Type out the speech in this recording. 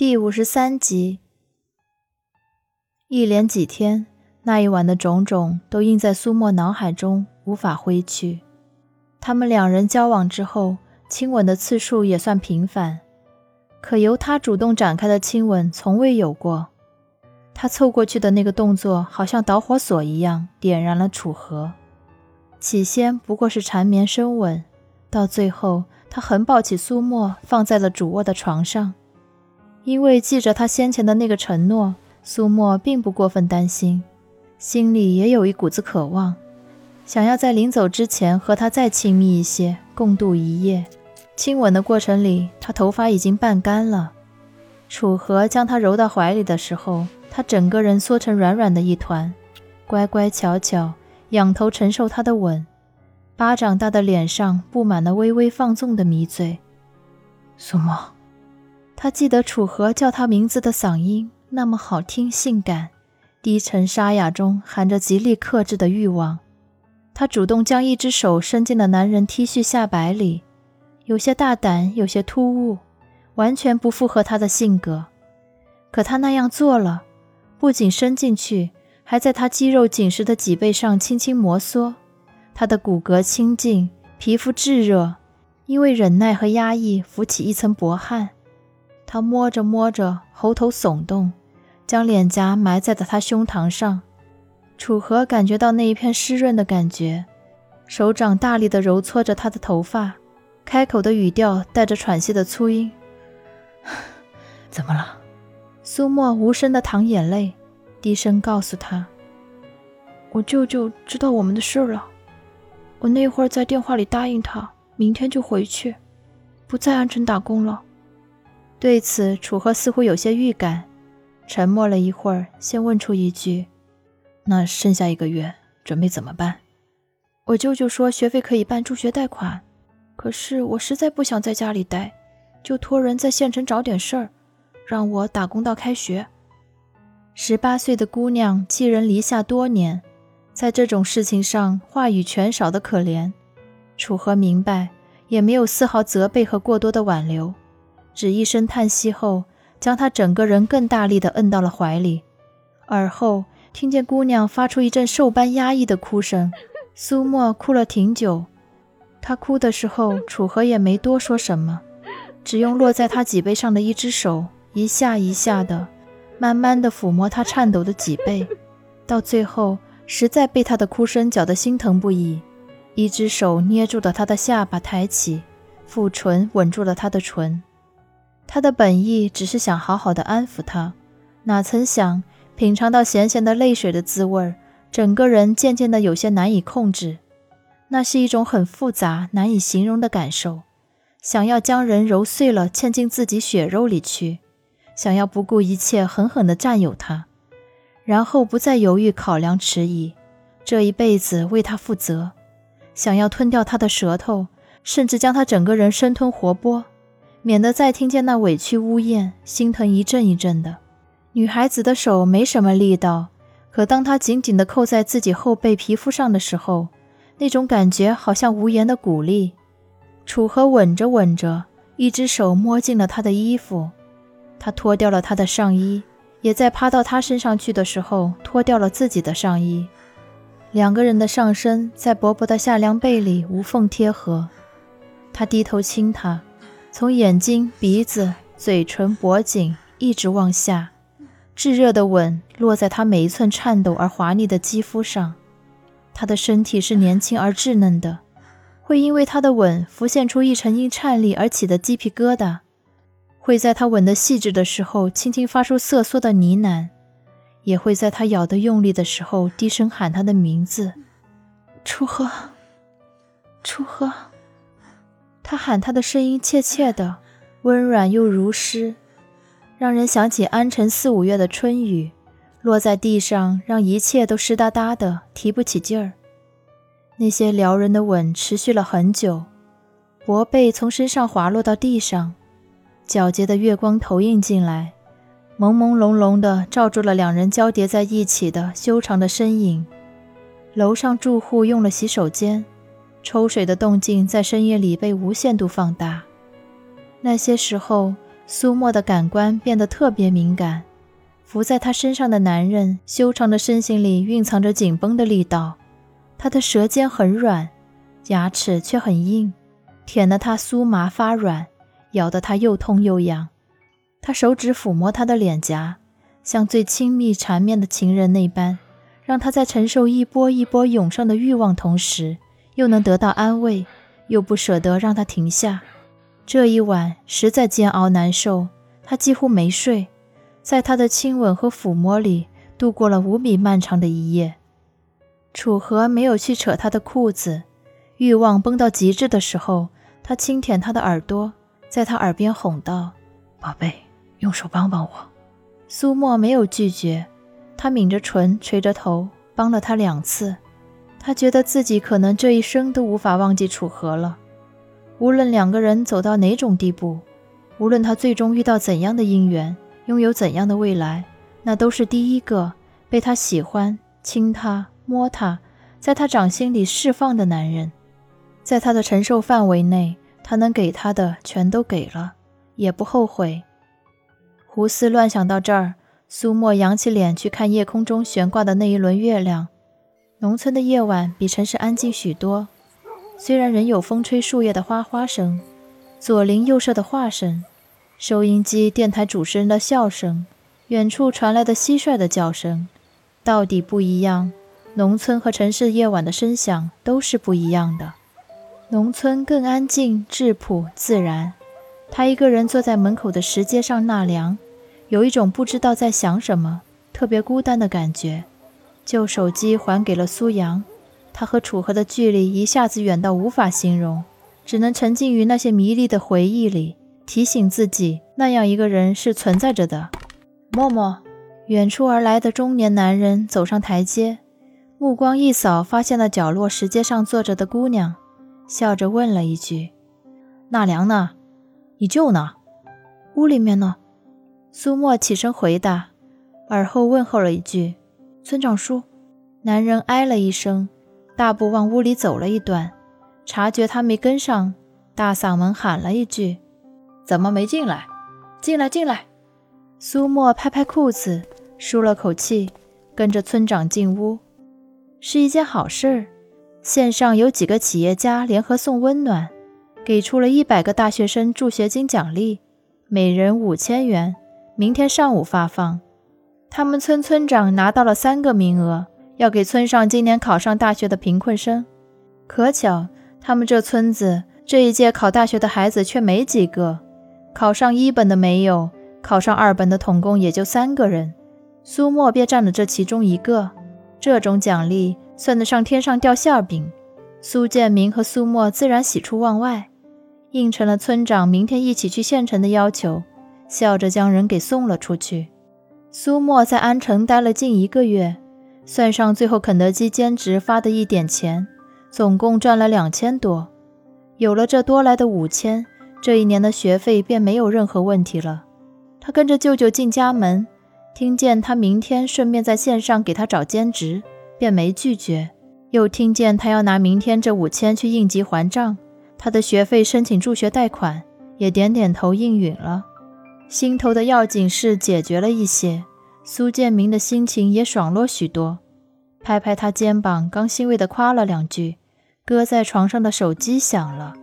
第五十三集，一连几天，那一晚的种种都印在苏沫脑海中，无法挥去。他们两人交往之后，亲吻的次数也算频繁，可由他主动展开的亲吻从未有过。他凑过去的那个动作，好像导火索一样，点燃了楚河。起先不过是缠绵深吻，到最后，他横抱起苏沫，放在了主卧的床上。因为记着他先前的那个承诺，苏沫并不过分担心，心里也有一股子渴望，想要在临走之前和他再亲密一些，共度一夜。亲吻的过程里，他头发已经半干了。楚河将他揉到怀里的时候，他整个人缩成软软的一团，乖乖巧巧仰头承受他的吻，巴掌大的脸上布满了微微放纵的迷醉。苏沫。他记得楚河叫他名字的嗓音那么好听、性感，低沉沙哑中含着极力克制的欲望。他主动将一只手伸进了男人 T 恤下摆里，有些大胆，有些突兀，完全不符合他的性格。可他那样做了，不仅伸进去，还在他肌肉紧实的脊背上轻轻摩挲。他的骨骼清静，皮肤炙热，因为忍耐和压抑浮起一层薄汗。他摸着摸着，喉头耸动，将脸颊埋在了他胸膛上。楚河感觉到那一片湿润的感觉，手掌大力地揉搓着他的头发，开口的语调带着喘息的粗音：“ 怎么了？”苏沫无声地淌眼泪，低声告诉他：“我舅舅知道我们的事了。我那会儿在电话里答应他，明天就回去，不在安城打工了。”对此，楚河似乎有些预感，沉默了一会儿，先问出一句：“那剩下一个月准备怎么办？”我舅舅说学费可以办助学贷款，可是我实在不想在家里待，就托人在县城找点事儿，让我打工到开学。十八岁的姑娘寄人篱下多年，在这种事情上话语权少得可怜。楚河明白，也没有丝毫责备和过多的挽留。只一声叹息后，将他整个人更大力地摁到了怀里，而后听见姑娘发出一阵兽般压抑的哭声。苏沫哭了挺久，她哭的时候，楚河也没多说什么，只用落在她脊背上的一只手，一下一下的，慢慢的抚摸她颤抖的脊背，到最后实在被她的哭声搅得心疼不已，一只手捏住了她的下巴抬起，抚唇吻住了她的唇。他的本意只是想好好的安抚她，哪曾想品尝到咸咸的泪水的滋味，整个人渐渐的有些难以控制。那是一种很复杂、难以形容的感受，想要将人揉碎了嵌进自己血肉里去，想要不顾一切狠狠地占有他，然后不再犹豫、考量、迟疑，这一辈子为他负责，想要吞掉他的舌头，甚至将他整个人生吞活剥。免得再听见那委屈呜咽，心疼一阵一阵的。女孩子的手没什么力道，可当她紧紧地扣在自己后背皮肤上的时候，那种感觉好像无言的鼓励。楚河吻着吻着，一只手摸进了她的衣服，他脱掉了她的上衣，也在趴到她身上去的时候脱掉了自己的上衣。两个人的上身在薄薄的夏凉被里无缝贴合，他低头亲她。从眼睛、鼻子、嘴唇、脖颈一直往下，炙热的吻落在他每一寸颤抖而滑腻的肌肤上。他的身体是年轻而稚嫩的，会因为他的吻浮现出一层因颤栗而起的鸡皮疙瘩，会在他吻得细致的时候轻轻发出瑟缩的呢喃，也会在他咬得用力的时候低声喊他的名字：“楚河，楚河。”他喊他的声音怯怯的，温软又如诗，让人想起安城四五月的春雨，落在地上，让一切都湿哒哒的，提不起劲儿。那些撩人的吻持续了很久，薄被从身上滑落到地上，皎洁的月光投映进来，朦朦胧胧的罩住了两人交叠在一起的修长的身影。楼上住户用了洗手间。抽水的动静在深夜里被无限度放大。那些时候，苏沫的感官变得特别敏感。伏在他身上的男人修长的身形里蕴藏着紧绷的力道，他的舌尖很软，牙齿却很硬，舔得他酥麻发软，咬得他又痛又痒。他手指抚摸他的脸颊，像最亲密缠绵的情人那般，让他在承受一波一波涌上的欲望同时，又能得到安慰，又不舍得让他停下。这一晚实在煎熬难受，他几乎没睡。在他的亲吻和抚摸里度过了无比漫长的一夜。楚河没有去扯他的裤子，欲望崩到极致的时候，他轻舔他的耳朵，在他耳边哄道：“宝贝，用手帮帮我。”苏沫没有拒绝，他抿着唇，垂着头，帮了他两次。他觉得自己可能这一生都无法忘记楚河了。无论两个人走到哪种地步，无论他最终遇到怎样的姻缘。拥有怎样的未来，那都是第一个被他喜欢、亲他、摸他，在他掌心里释放的男人。在他的承受范围内，他能给他的全都给了，也不后悔。胡思乱想到这儿，苏沫扬起脸去看夜空中悬挂的那一轮月亮。农村的夜晚比城市安静许多，虽然仍有风吹树叶的哗哗声，左邻右舍的话声。收音机、电台主持人的笑声，远处传来的蟋蟀的叫声，到底不一样。农村和城市夜晚的声响都是不一样的。农村更安静、质朴、自然。他一个人坐在门口的石阶上纳凉，有一种不知道在想什么、特别孤单的感觉。旧手机还给了苏阳，他和楚河的距离一下子远到无法形容，只能沉浸于那些迷离的回忆里。提醒自己，那样一个人是存在着的。默默，远处而来的中年男人走上台阶，目光一扫，发现了角落石阶上坐着的姑娘，笑着问了一句：“纳凉呢？你舅呢？屋里面呢？”苏沫起身回答，而后问候了一句：“村长叔。”男人哎了一声，大步往屋里走了一段，察觉他没跟上，大嗓门喊了一句。怎么没进来？进来，进来！苏沫拍拍裤子，舒了口气，跟着村长进屋。是一件好事儿。县上有几个企业家联合送温暖，给出了一百个大学生助学金奖励，每人五千元，明天上午发放。他们村村长拿到了三个名额，要给村上今年考上大学的贫困生。可巧，他们这村子这一届考大学的孩子却没几个。考上一本的没有，考上二本的统共也就三个人，苏沫便占了这其中一个。这种奖励算得上天上掉馅饼，苏建明和苏沫自然喜出望外，应承了村长明天一起去县城的要求，笑着将人给送了出去。苏沫在安城待了近一个月，算上最后肯德基兼职发的一点钱，总共赚了两千多。有了这多来的五千。这一年的学费便没有任何问题了。他跟着舅舅进家门，听见他明天顺便在线上给他找兼职，便没拒绝。又听见他要拿明天这五千去应急还账，他的学费申请助学贷款，也点点头应允了。心头的要紧事解决了一些，苏建明的心情也爽落许多，拍拍他肩膀，刚欣慰地夸了两句，搁在床上的手机响了。